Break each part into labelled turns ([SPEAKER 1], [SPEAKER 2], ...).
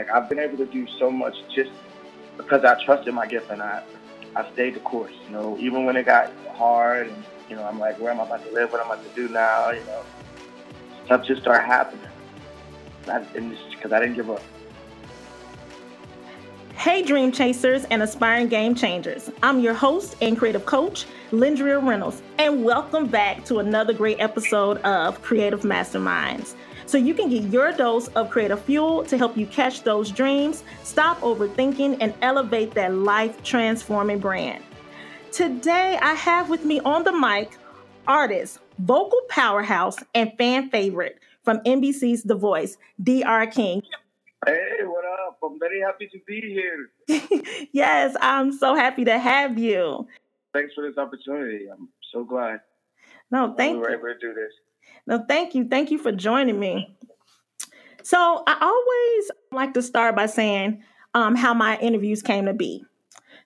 [SPEAKER 1] Like I've been able to do so much just because I trusted my gift and I, I stayed the course. You know, even when it got hard and you know, I'm like, where am I about to live? What am I about to do now? You know, stuff just started happening. And because I didn't give up.
[SPEAKER 2] Hey, dream chasers and aspiring game changers. I'm your host and creative coach, Lindria Reynolds, and welcome back to another great episode of Creative Masterminds so you can get your dose of creative fuel to help you catch those dreams, stop overthinking, and elevate that life transforming brand. Today, I have with me on the mic artist, vocal powerhouse, and fan favorite from NBC's The Voice, DR King.
[SPEAKER 1] Hey, what up? I'm very happy to be here.
[SPEAKER 2] yes, I'm so happy to have you.
[SPEAKER 1] Thanks for this opportunity. I'm so glad.
[SPEAKER 2] No, thank you.
[SPEAKER 1] we were able to do this.
[SPEAKER 2] No, thank you. Thank you for joining me. So I always like to start by saying um, how my interviews came to be.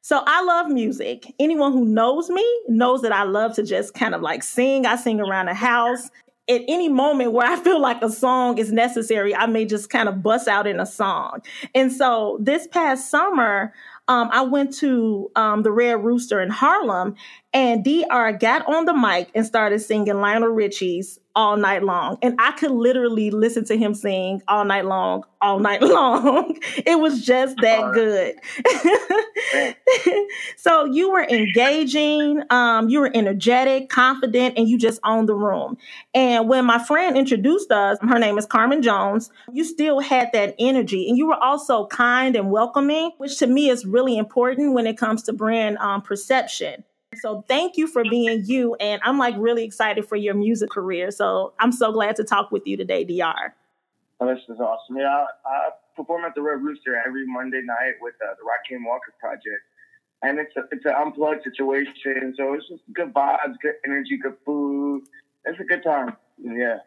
[SPEAKER 2] So I love music. Anyone who knows me knows that I love to just kind of like sing. I sing around the house. At any moment where I feel like a song is necessary, I may just kind of bust out in a song. And so this past summer, um, I went to um, the Red Rooster in Harlem, and DR got on the mic and started singing Lionel Richie's all night long. And I could literally listen to him sing all night long, all night long. it was just that good. so you were engaging, um, you were energetic, confident, and you just owned the room. And when my friend introduced us, her name is Carmen Jones, you still had that energy. And you were also kind and welcoming, which to me is really important when it comes to brand um, perception. So thank you for being you. And I'm like really excited for your music career. So I'm so glad to talk with you today, DR.
[SPEAKER 1] Oh, this is awesome. Yeah, I, I perform at the Red Rooster every Monday night with uh, the Rakim Walker Project. And it's a, it's an unplugged situation. So it's just good vibes, good energy, good food. It's a good time. Yeah.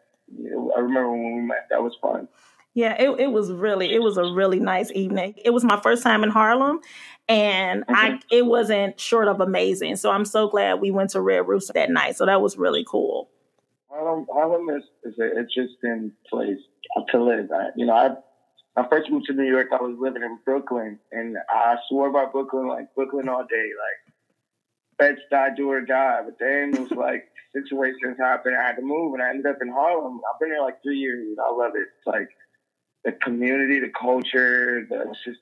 [SPEAKER 1] I remember when we met. That was fun.
[SPEAKER 2] Yeah, it, it was really it was a really nice evening. It was my first time in Harlem, and mm-hmm. I it wasn't short of amazing. So I'm so glad we went to Red Rooster that night. So that was really cool.
[SPEAKER 1] Harlem, Harlem is, is an interesting place to live. I, you know, I I first moved to New York. I was living in Brooklyn, and I swore by Brooklyn like Brooklyn all day, like Bed Stuy, do or die. But then it was like situations happened. I had to move, and I ended up in Harlem. I've been here like three years. I love it. It's like the community, the culture, the just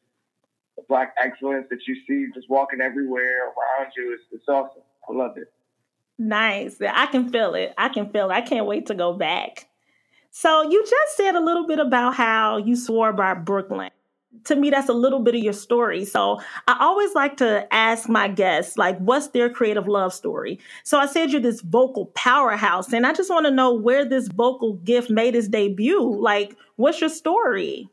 [SPEAKER 1] the black excellence that you see just walking everywhere around you. It's, it's awesome. I love it.
[SPEAKER 2] Nice. I can feel it. I can feel it. I can't wait to go back. So you just said a little bit about how you swore by Brooklyn to me that's a little bit of your story. So i always like to ask my guests like what's their creative love story? So i said you're this vocal powerhouse and i just want to know where this vocal gift made its debut. Like what's your story?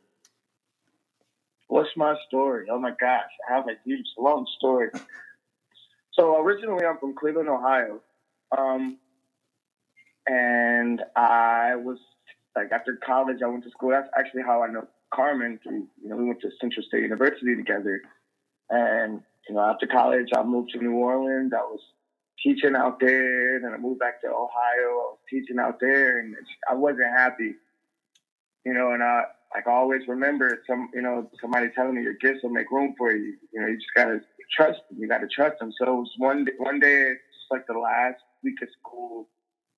[SPEAKER 1] What's my story? Oh my gosh i have a huge long story. So originally i'm from cleveland ohio um, and i was like after college i went to school. That's actually how i know Carmen through, you know, we went to Central State University together. And, you know, after college, I moved to New Orleans. I was teaching out there. Then I moved back to Ohio. I was teaching out there and I wasn't happy, you know, and I, like I always remember some, you know, somebody telling me your gifts will make room for you. You know, you just gotta trust them. You gotta trust them. So it was one day, one day, it's like the last week of school,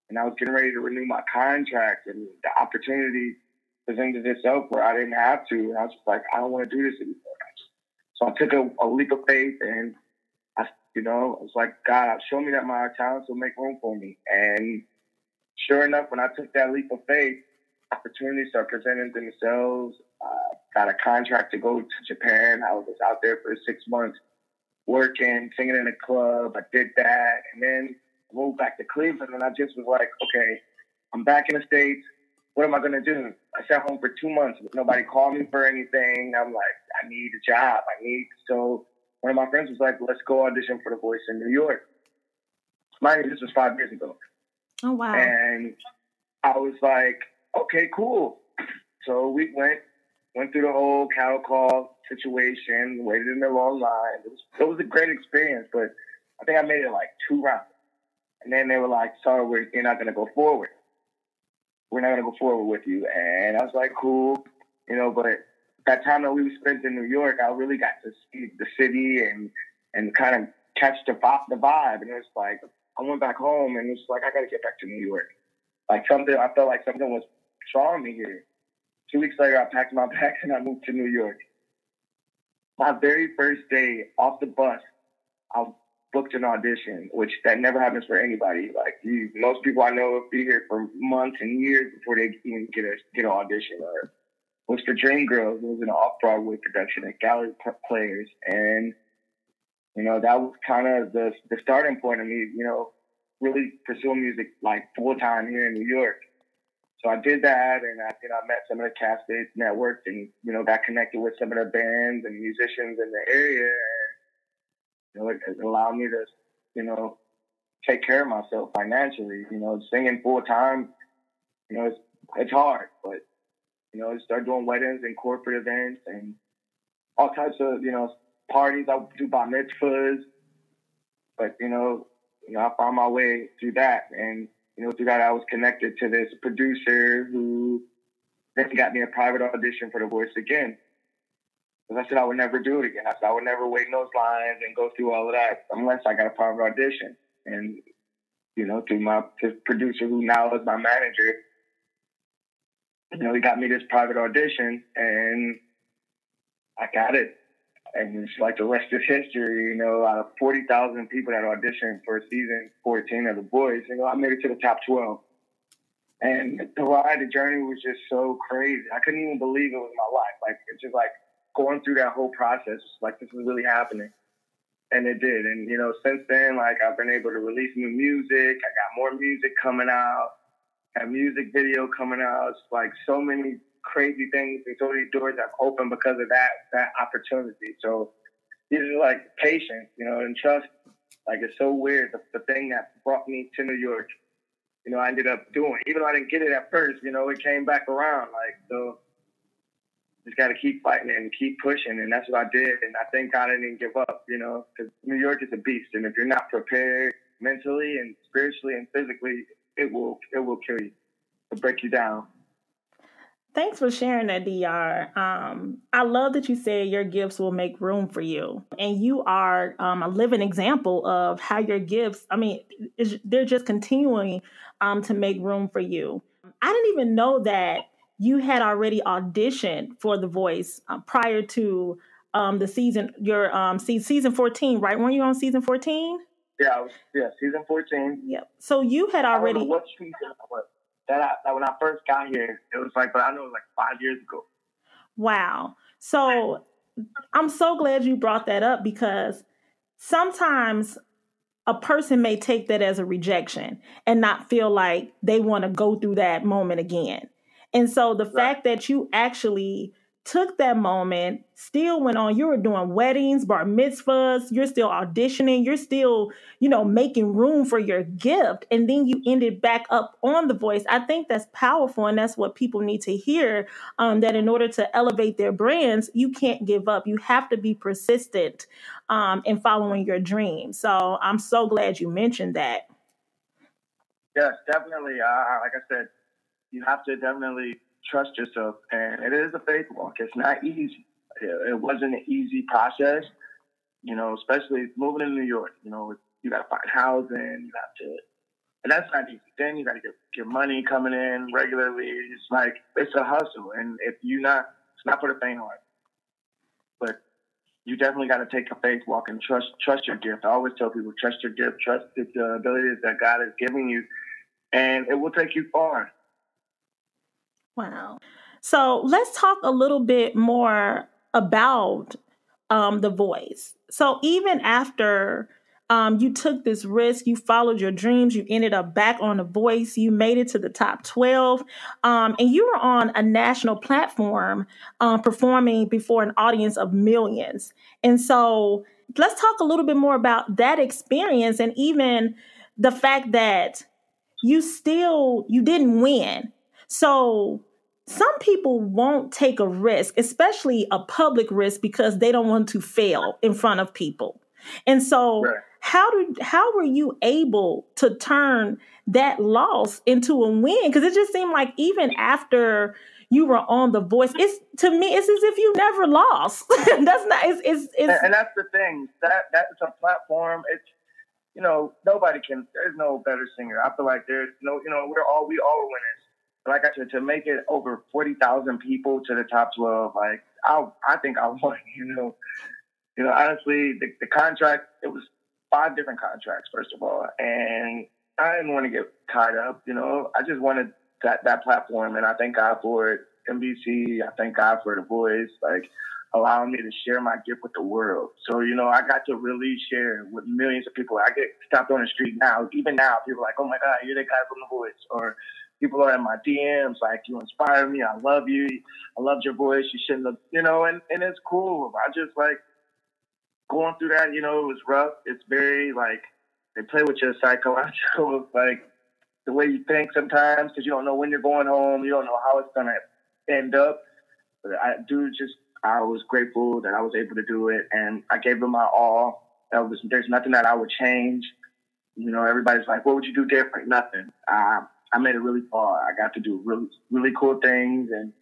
[SPEAKER 1] and I was getting ready to renew my contract, and the opportunity presented itself where I didn't have to. And I was just like, I don't want to do this anymore. So I took a, a leap of faith and I, you know, I was like, God, show me that my talents will make room for me. And sure enough, when I took that leap of faith, opportunities started presenting themselves. Uh, got a contract to go to Japan. I was out there for six months working, singing in a club. I did that. And then I moved back to Cleveland and I just was like, okay, I'm back in the States what am I gonna do? I sat home for two months. Nobody called me for anything. I'm like, I need a job. I need so one of my friends was like, let's go audition for the voice in New York. Mind you, this was five years ago.
[SPEAKER 2] Oh wow.
[SPEAKER 1] And I was like, okay, cool. So we went went through the whole cattle call situation, waited in the long line. It was it was a great experience, but I think I made it like two rounds. And then they were like, sorry, we're, you're not gonna go forward we're not gonna go forward with you. And I was like, cool, you know, but that time that we spent in New York, I really got to see the city and and kind of catch the the vibe. And it's like I went back home, and it's like I got to get back to New York. Like something, I felt like something was drawing me here. Two weeks later, I packed my bags and I moved to New York. My very first day off the bus, I booked an audition, which that never happens for anybody. Like you, most people I know will be here for months and years before they even get a get an audition. Or was for Dreamgirls. It was an off Broadway production at Gallery Players, and you know that was kind of the the starting point of me. You know, really pursuing music like full time here in New York. So I did that, and I you know I met some of the cast networked, and you know got connected with some of the bands and musicians in the area. It allowed me to you know take care of myself financially. You know, singing full time, you know, it's it's hard, but you know, start doing weddings and corporate events and all types of you know parties. I do bar mitzvahs, but you know, you know, I found my way through that, and you know, through that I was connected to this producer who then got me a private audition for The Voice again. Because I said I would never do it again. I said I would never wait in those lines and go through all of that unless I got a private audition. And you know, through my producer who now is my manager, you know, he got me this private audition and I got it and it's like the rest is history. You know, out of forty thousand people that auditioned for season fourteen of The Voice, you know, I made it to the top twelve. And the ride, the journey was just so crazy. I couldn't even believe it was my life. Like it's just like going through that whole process. Like this is really happening, and it did. And you know, since then, like I've been able to release new music. I got more music coming out. A music video coming out. It's like so many crazy things and so many doors have opened because of that that opportunity. So these are like patience, you know, and trust. Like it's so weird. The, the thing that brought me to New York, you know, I ended up doing. Even though I didn't get it at first, you know, it came back around. Like so, just got to keep fighting and keep pushing, and that's what I did. And I thank God I didn't give up, you know, because New York is a beast, and if you're not prepared mentally and spiritually and physically, it will it will kill you, it'll break you down.
[SPEAKER 2] Thanks for sharing that, DR. Um, I love that you said your gifts will make room for you. And you are um, a living example of how your gifts, I mean, they're just continuing um, to make room for you. I didn't even know that you had already auditioned for The Voice uh, prior to um, the season, your um, season 14, right? Weren't you on season 14?
[SPEAKER 1] Yeah, was, yeah, season 14.
[SPEAKER 2] Yep. So you had already.
[SPEAKER 1] what season that, I, that when I first got here, it was like, but I know it was like five years ago.
[SPEAKER 2] Wow. So I'm so glad you brought that up because sometimes a person may take that as a rejection and not feel like they want to go through that moment again. And so the right. fact that you actually took that moment, still went on. You were doing weddings, bar mitzvahs, you're still auditioning, you're still, you know, making room for your gift. And then you ended back up on The Voice. I think that's powerful. And that's what people need to hear um, that in order to elevate their brands, you can't give up. You have to be persistent um, in following your dream. So I'm so glad you mentioned that.
[SPEAKER 1] Yes, definitely. Uh, like I said, you have to definitely trust yourself. And it is a faith walk. It's not easy. It wasn't an easy process, you know, especially moving to New York. You know, you got to find housing, you have to, and that's not easy. Then you got to get your money coming in regularly. It's like, it's a hustle. And if you're not, it's not for the faint heart. But you definitely got to take a faith walk and trust trust your gift. I always tell people trust your gift, trust the abilities that God has given you, and it will take you far.
[SPEAKER 2] Wow. So let's talk a little bit more about um, the voice. So even after um, you took this risk, you followed your dreams, you ended up back on the voice, you made it to the top 12, um, and you were on a national platform um, performing before an audience of millions. And so let's talk a little bit more about that experience and even the fact that you still you didn't win so some people won't take a risk, especially a public risk, because they don't want to fail in front of people. And so, right. how did how were you able to turn that loss into a win? Because it just seemed like even after you were on The Voice. It's to me, it's as if you never lost. that's not. It's, it's, it's
[SPEAKER 1] and, and, that's the thing. That that's a platform. It's you know nobody can. There's no better singer. I feel like there's no. You know we're all we all winners. Like I said, to make it over forty thousand people to the top twelve, like I I think I won. You know, you know honestly, the, the contract it was five different contracts first of all, and I didn't want to get tied up. You know, I just wanted that that platform, and I thank God for it. NBC, I thank God for the voice, like allowing me to share my gift with the world. So you know, I got to really share with millions of people. I get stopped on the street now, even now, people are like, "Oh my God, you're the guy from the voice," or people are in my DMs like, "You inspire me. I love you. I loved your voice. You shouldn't have," you know, and and it's cool. I just like going through that. You know, it was rough. It's very like they play with your psychological like the way you think sometimes because you don't know when you're going home. You don't know how it's gonna end up. But I do just I was grateful that I was able to do it, and I gave them my all. Was there's nothing that I would change. You know, everybody's like, "What would you do different?" Nothing. I made it really far. I got to do really really cool things, and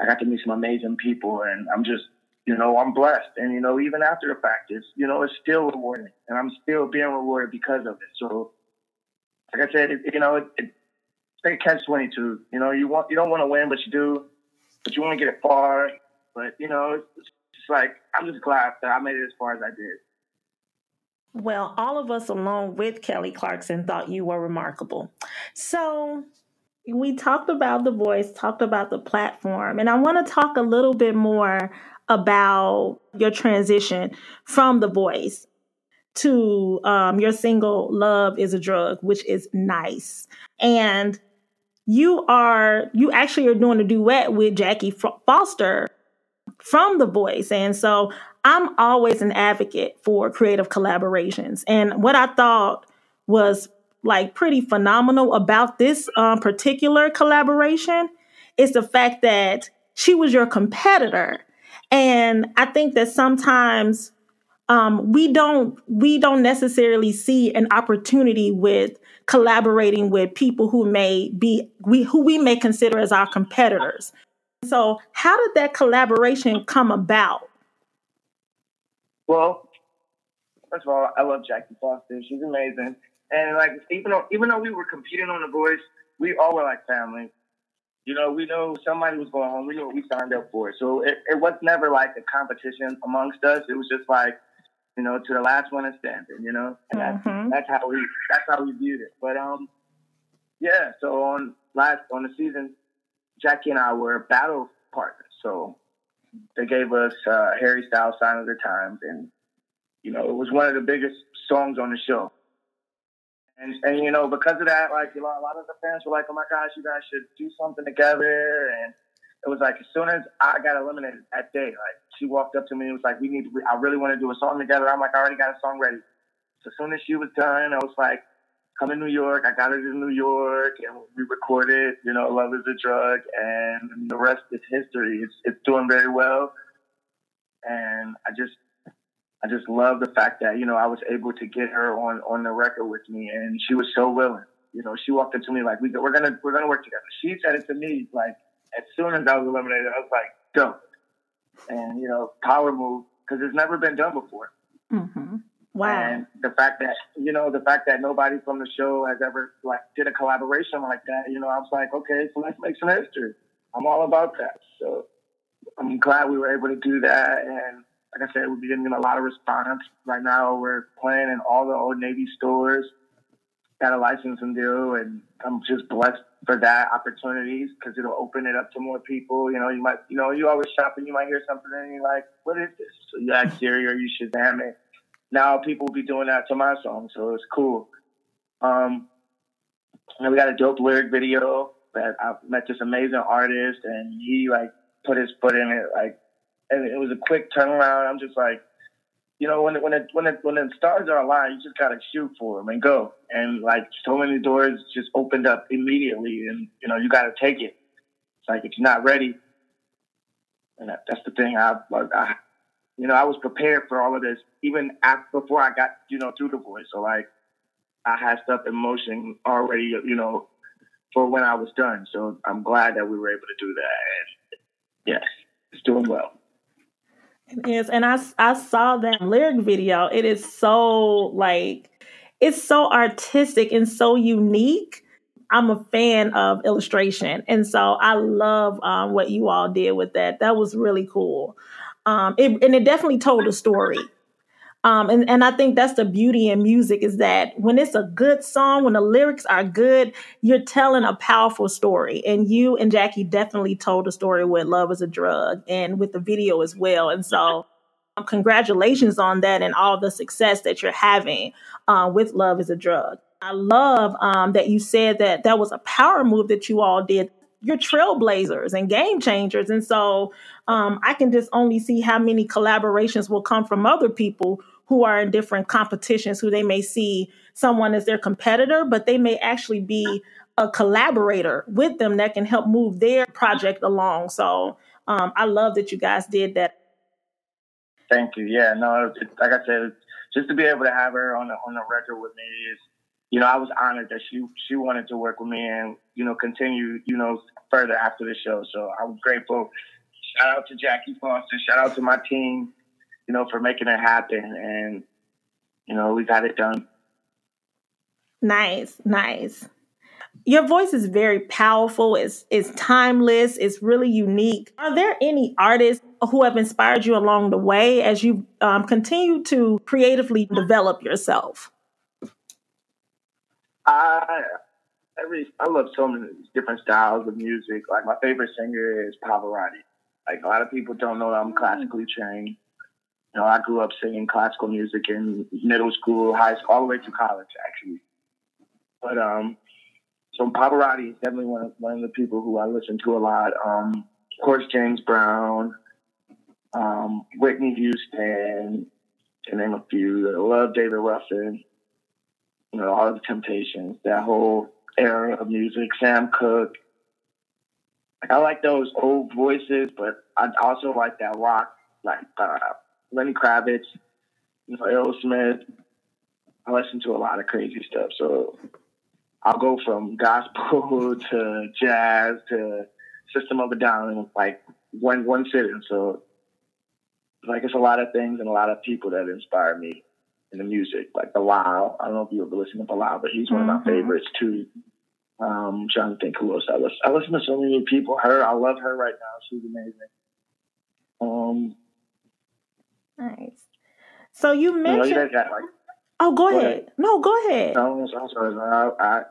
[SPEAKER 1] I got to meet some amazing people, and I'm just you know, I'm blessed. And, you know, even after the fact, it's, you know, it's still rewarding and I'm still being rewarded because of it. So, like I said, it, you know, it, it, it's catch 22. You know, you want, you don't want to win, but you do, but you want to get it far. But, you know, it's just like, I'm just glad that I made it as far as I did.
[SPEAKER 2] Well, all of us, along with Kelly Clarkson, thought you were remarkable. So, we talked about the voice, talked about the platform, and I want to talk a little bit more about your transition from the voice to um, your single love is a drug which is nice and you are you actually are doing a duet with jackie foster from the voice and so i'm always an advocate for creative collaborations and what i thought was like pretty phenomenal about this um, particular collaboration is the fact that she was your competitor and I think that sometimes um, we don't we don't necessarily see an opportunity with collaborating with people who may be we who we may consider as our competitors. So, how did that collaboration come about?
[SPEAKER 1] Well, first of all, I love Jackie Foster. She's amazing, and like even though even though we were competing on The Voice, we all were like family you know, we know somebody was going home. We knew what we signed up for. So it, it was never like a competition amongst us. It was just like, you know, to the last one standing, you know, and mm-hmm. that's, that's how we that's how we viewed it. But um, yeah. So on last on the season, Jackie and I were battle partners. So they gave us uh, Harry Styles "Sign of the Times," and you know, it was one of the biggest songs on the show. And, and you know, because of that, like a lot, a lot of the fans were like, "Oh my gosh, you guys should do something together." And it was like as soon as I got eliminated that day, like she walked up to me and was like, "We need, to, I really want to do a song together." I'm like, "I already got a song ready." So as soon as she was done, I was like, "Come to New York." I got her in New York, and we recorded, you know, "Love Is a Drug," and the rest is history. It's it's doing very well, and I just I just love the fact that, you know, I was able to get her on, on the record with me and she was so willing. You know, she walked up to me like, we, we're to, we're to work together. She said it to me like, as soon as I was eliminated, I was like, go. And, you know, power move because it's never been done before.
[SPEAKER 2] Mm-hmm. Wow.
[SPEAKER 1] And the fact that, you know, the fact that nobody from the show has ever like did a collaboration like that, you know, I was like, okay, so let's make some history. I'm all about that. So I'm glad we were able to do that. And, like I said, we're getting a lot of response. Right now, we're playing in all the Old Navy stores. Got a licensing deal, and I'm just blessed for that opportunities because it'll open it up to more people. You know, you might, you know, you always shop and you might hear something and you're like, "What is this?" So you ask Siri or you Shazam it. Now people will be doing that to my song, so it's cool. Um, and we got a dope lyric video that I met this amazing artist, and he like put his foot in it, like and it was a quick turnaround. I'm just like, you know, when it, when it, when it, when the stars are aligned, you just gotta shoot for them and go. And like so many doors just opened up immediately, and you know, you gotta take it. It's like if you're not ready, and that, that's the thing. I, I, you know, I was prepared for all of this even after, before I got, you know, through the voice. So like, I had stuff in motion already, you know, for when I was done. So I'm glad that we were able to do that. And yes, it's doing well.
[SPEAKER 2] Yes, and I I saw that lyric video. It is so like it's so artistic and so unique. I'm a fan of illustration, and so I love um, what you all did with that. That was really cool, um, it, and it definitely told a story. Um, and, and I think that's the beauty in music is that when it's a good song, when the lyrics are good, you're telling a powerful story. And you and Jackie definitely told a story with Love is a Drug and with the video as well. And so um, congratulations on that and all the success that you're having uh, with Love is a Drug. I love um, that you said that that was a power move that you all did. You're trailblazers and game changers. And so um, I can just only see how many collaborations will come from other people who are in different competitions who they may see someone as their competitor, but they may actually be a collaborator with them that can help move their project along. So um, I love that you guys did that.
[SPEAKER 1] Thank you. Yeah, no, like I said, just to be able to have her on the on the record with me is, you know, I was honored that she she wanted to work with me and you know continue you know further after the show. So I'm grateful. Shout out to Jackie Foster. Shout out to my team you know, for making it happen. And, you know, we got it done.
[SPEAKER 2] Nice, nice. Your voice is very powerful. It's it's timeless. It's really unique. Are there any artists who have inspired you along the way as you um, continue to creatively develop yourself?
[SPEAKER 1] I every I love so many different styles of music. Like my favorite singer is Pavarotti. Like a lot of people don't know that I'm mm. classically trained. You know, I grew up singing classical music in middle school, high school, all the way through college, actually. But um, so Pavarotti is definitely one of one of the people who I listen to a lot. Um, of course, James Brown, um, Whitney Houston, to name a few. I love David Ruffin. You know, all of the Temptations, that whole era of music. Sam Cooke. Like, I like those old voices, but I also like that rock, like uh, Lenny Kravitz, you know, Aerosmith. I listen to a lot of crazy stuff. So I'll go from gospel to jazz to System of a Down in like one one sitting. So like it's a lot of things and a lot of people that inspire me in the music. Like Bilal. I don't know if you ever listen to Bilal, but he's one mm-hmm. of my mm-hmm. favorites too. Um, I'm trying to think who else I listen. I listen to so many people. Her, I love her right now. She's amazing. Um,
[SPEAKER 2] Nice. So you mentioned. You know, got, like, oh, go, go ahead. ahead. No, go ahead.
[SPEAKER 1] No, I'm sorry. I, I,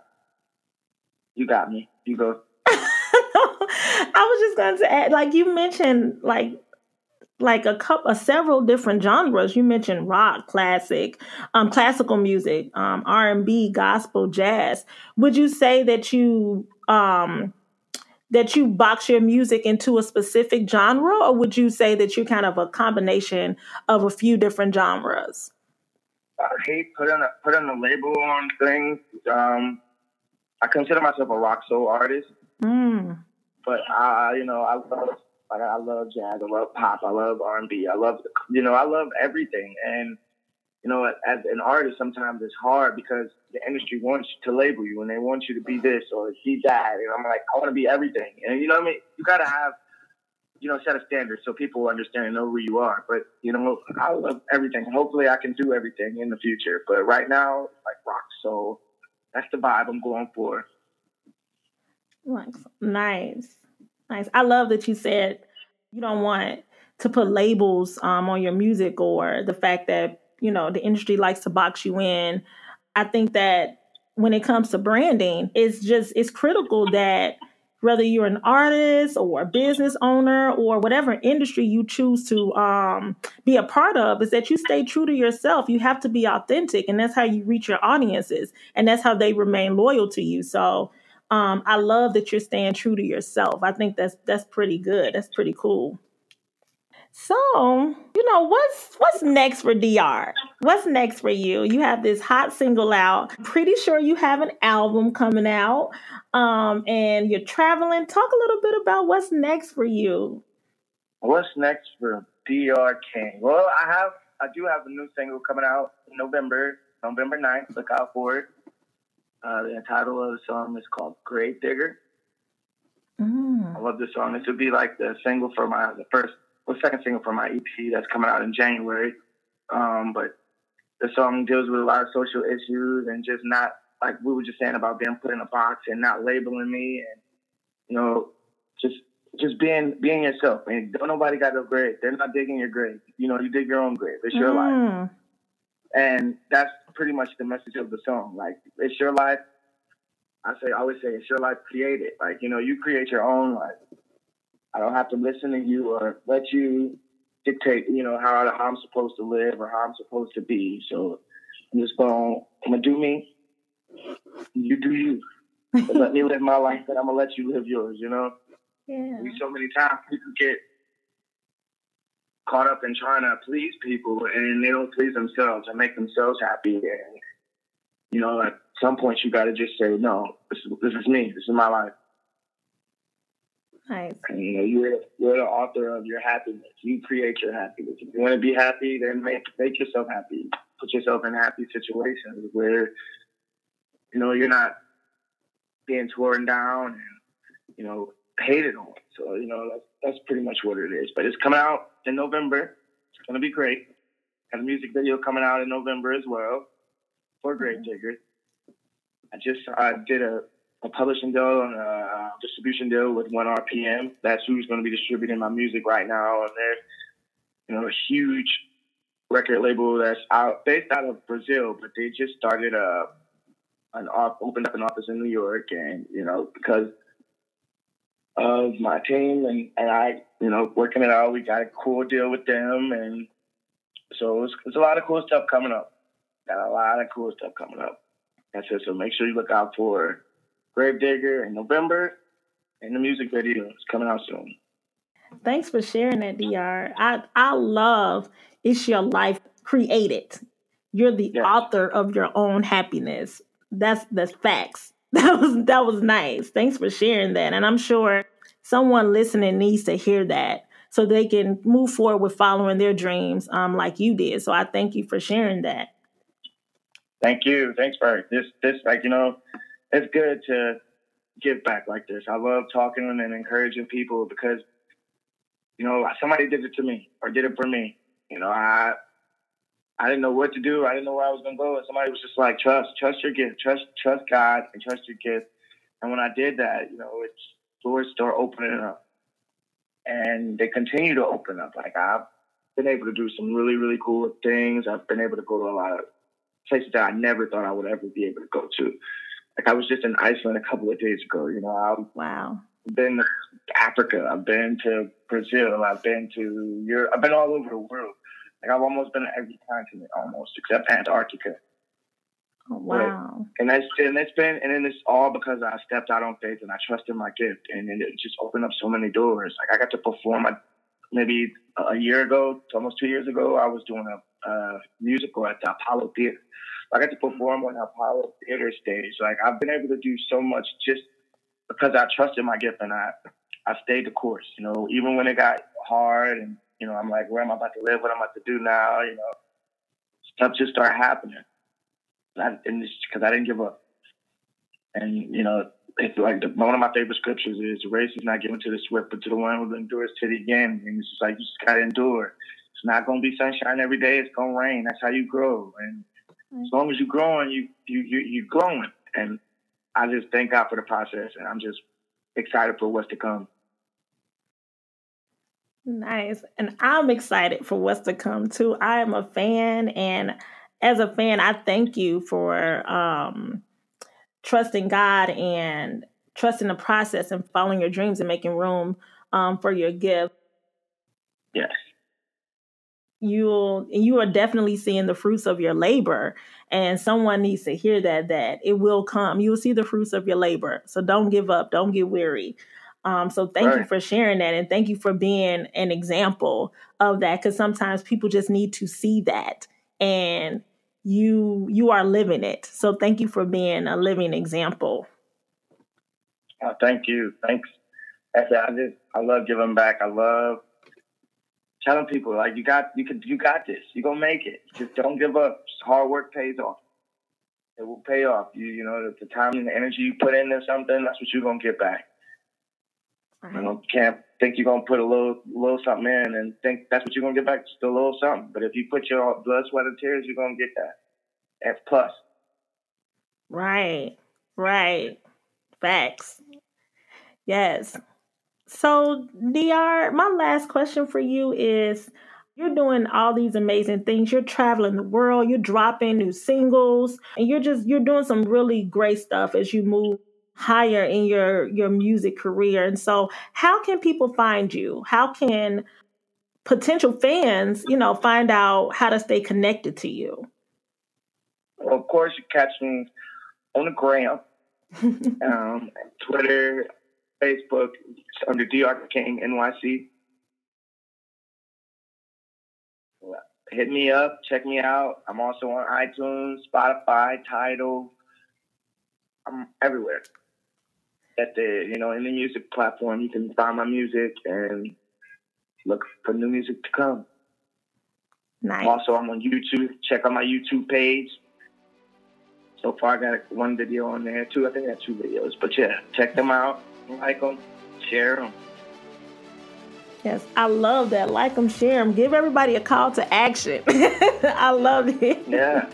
[SPEAKER 1] you got me. You go.
[SPEAKER 2] I was just going to add, like you mentioned, like like a couple, of several different genres. You mentioned rock, classic, um, classical music, um, R and B, gospel, jazz. Would you say that you um that you box your music into a specific genre, or would you say that you're kind of a combination of a few different genres?
[SPEAKER 1] I hate putting a putting a label on things. Um, I consider myself a rock soul artist, mm. but I, you know, I love I love jazz, I love pop, I love R and B, I love you know, I love everything, and you know, as an artist, sometimes it's hard because the industry wants to label you and they want you to be this or be that. And I'm like, I want to be everything. And you know what I mean? You got to have, you know, set a standard so people understand and know who you are. But, you know, I love everything. Hopefully I can do everything in the future. But right now, like rock soul, that's the vibe I'm going for.
[SPEAKER 2] Nice. Nice. I love that you said you don't want to put labels um, on your music or the fact that you know the industry likes to box you in. I think that when it comes to branding it's just it's critical that whether you're an artist or a business owner or whatever industry you choose to um, be a part of is that you stay true to yourself. You have to be authentic and that's how you reach your audiences and that's how they remain loyal to you. So um, i love that you're staying true to yourself i think that's that's pretty good that's pretty cool so, you know, what's what's next for DR? What's next for you? You have this hot single out. Pretty sure you have an album coming out. Um, and you're traveling. Talk a little bit about what's next for you.
[SPEAKER 1] What's next for DR King? Well, I have I do have a new single coming out in November, November 9th. Look out for it. Uh, the title of the song is called Grave Digger. Mm. I love this song. This would be like the single for my the first or second single for my EP that's coming out in January. Um, but the song deals with a lot of social issues and just not like we were just saying about being put in a box and not labeling me and you know just just being being yourself. I mean, don't nobody got no grave. They're not digging your grave. You know, you dig your own grave. It's your mm. life, and that's pretty much the message of the song. Like, it's your life. I say, I always say, it's your life. created. Like, you know, you create your own life. I don't have to listen to you or let you dictate, you know, how, how I'm supposed to live or how I'm supposed to be. So I'm just going, I'm gonna do me. You do you. let me live my life, and I'm gonna let you live yours. You know.
[SPEAKER 2] Yeah.
[SPEAKER 1] We So many times people get caught up in trying to please people and they don't please themselves and make themselves happy. And, you know, at some point you got to just say, no, this is, this is me. This is my life.
[SPEAKER 2] Nice.
[SPEAKER 1] And, you know, you're, you're the author of your happiness. You create your happiness. If you want to be happy, then make, make yourself happy. Put yourself in happy situations where, you know, you're not being torn down and, you know, hated on. So you know that's that's pretty much what it is. But it's coming out in November. It's gonna be great. Got a music video coming out in November as well for Grave mm-hmm. Digger. I just I did a, a publishing deal and a distribution deal with One RPM. That's who's going to be distributing my music right now, and they're you know a huge record label that's out based out of Brazil, but they just started a an opened up an office in New York, and you know because of my team and, and I, you know, working it out. We got a cool deal with them. And so it's, it's a lot of cool stuff coming up. Got a lot of cool stuff coming up. That's it. So make sure you look out for Grave Digger in November and the music video is coming out soon.
[SPEAKER 2] Thanks for sharing that, DR I, I love It's Your Life Created. You're the author of your own happiness. That's that's facts. That was that was nice. Thanks for sharing that. And I'm sure someone listening needs to hear that so they can move forward with following their dreams um, like you did. So I thank you for sharing that.
[SPEAKER 1] Thank you. Thanks for this this like you know, it's good to give back like this. I love talking and encouraging people because you know, somebody did it to me or did it for me. You know, I I didn't know what to do. I didn't know where I was gonna go. And somebody was just like, trust, trust your gift, trust, trust God, and trust your gift. And when I did that, you know, it's doors start opening up, and they continue to open up. Like I've been able to do some really, really cool things. I've been able to go to a lot of places that I never thought I would ever be able to go to. Like I was just in Iceland a couple of days ago. You know, I've
[SPEAKER 2] wow.
[SPEAKER 1] Been to Africa. I've been to Brazil. I've been to Europe. I've been all over the world like I've almost been to every continent almost except Antarctica.
[SPEAKER 2] Oh, wow.
[SPEAKER 1] But, and that's and it's been and then it's all because I stepped out on faith and I trusted my gift and it just opened up so many doors. Like I got to perform maybe a year ago, almost two years ago, I was doing a, a musical at the Apollo Theater. I got to perform on the Apollo Theater stage. Like I've been able to do so much just because I trusted my gift and I I stayed the course. You know, even when it got hard and you know, I'm like, where am I about to live? What am I about to do now? You know, stuff just started happening. And, because I didn't give up. And, you know, it's like the, one of my favorite scriptures is the race is not given to the swift, but to the one who endures to the end. And it's just like, you just got to endure. It's not going to be sunshine every day. It's going to rain. That's how you grow. And as long as you're growing, you, you, you, you're growing. And I just thank God for the process. And I'm just excited for what's to come.
[SPEAKER 2] Nice. And I'm excited for what's to come too. I am a fan and as a fan, I thank you for um, trusting God and trusting the process and following your dreams and making room um, for your gift.
[SPEAKER 1] Yes.
[SPEAKER 2] You'll you are definitely seeing the fruits of your labor and someone needs to hear that that it will come. You will see the fruits of your labor. So don't give up, don't get weary. Um, so thank right. you for sharing that and thank you for being an example of that because sometimes people just need to see that and you you are living it. So thank you for being a living example.
[SPEAKER 1] Oh, thank you. Thanks. I just I love giving back. I love telling people like you got you can you got this. You're gonna make it. Just don't give up. Just hard work pays off. it will pay off. You you know the time and the energy you put into something, that's what you're gonna get back. Right. You know, can't think you're gonna put a little little something in and think that's what you're gonna get back, just a little something. But if you put your blood, sweat, and tears, you're gonna get that. That's plus.
[SPEAKER 2] Right. Right. Facts. Yes. So, DR, my last question for you is you're doing all these amazing things. You're traveling the world, you're dropping new singles, and you're just you're doing some really great stuff as you move higher in your your music career. And so, how can people find you? How can potential fans, you know, find out how to stay connected to you?
[SPEAKER 1] Well, of course, you catch me on the gram, um, Twitter, Facebook, under DR King NYC. Hit me up, check me out. I'm also on iTunes, Spotify, Tidal. I'm everywhere. At the you know in the music platform, you can find my music and look for new music to come. Nice. Also, I'm on YouTube. Check out my YouTube page. So far, I got one video on there too. I think I got two videos, but yeah, check them out, like them, share them.
[SPEAKER 2] Yes, I love that. Like them, share them, give everybody a call to action. I love it.
[SPEAKER 1] Yeah.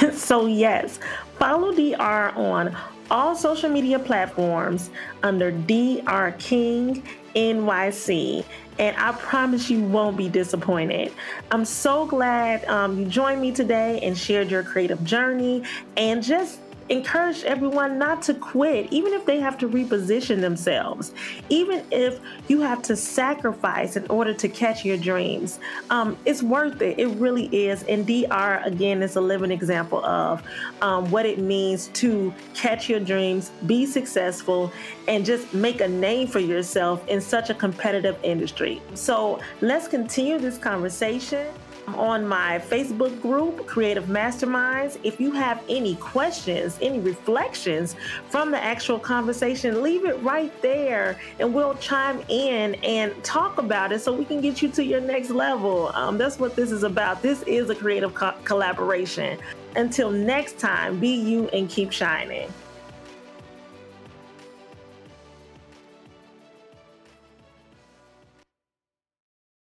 [SPEAKER 2] so yes, follow DR on all social media platforms under DR King NYC and I promise you won't be disappointed. I'm so glad um, you joined me today and shared your creative journey and just encourage everyone not to quit, even if they have to reposition themselves, even if you have to sacrifice in order to catch your dreams. Um, it's worth it. It really is. And DR, again, is a living example of um, what it means to catch your dreams, be successful, and just make a name for yourself in such a competitive industry. So let's continue this conversation on my Facebook group, Creative Masterminds. If you have any questions, any reflections from the actual conversation, leave it right there and we'll chime in and talk about it so we can get you to your next level. Um, that's what this is about. This is a creative co- collaboration. Until next time, be you and keep shining.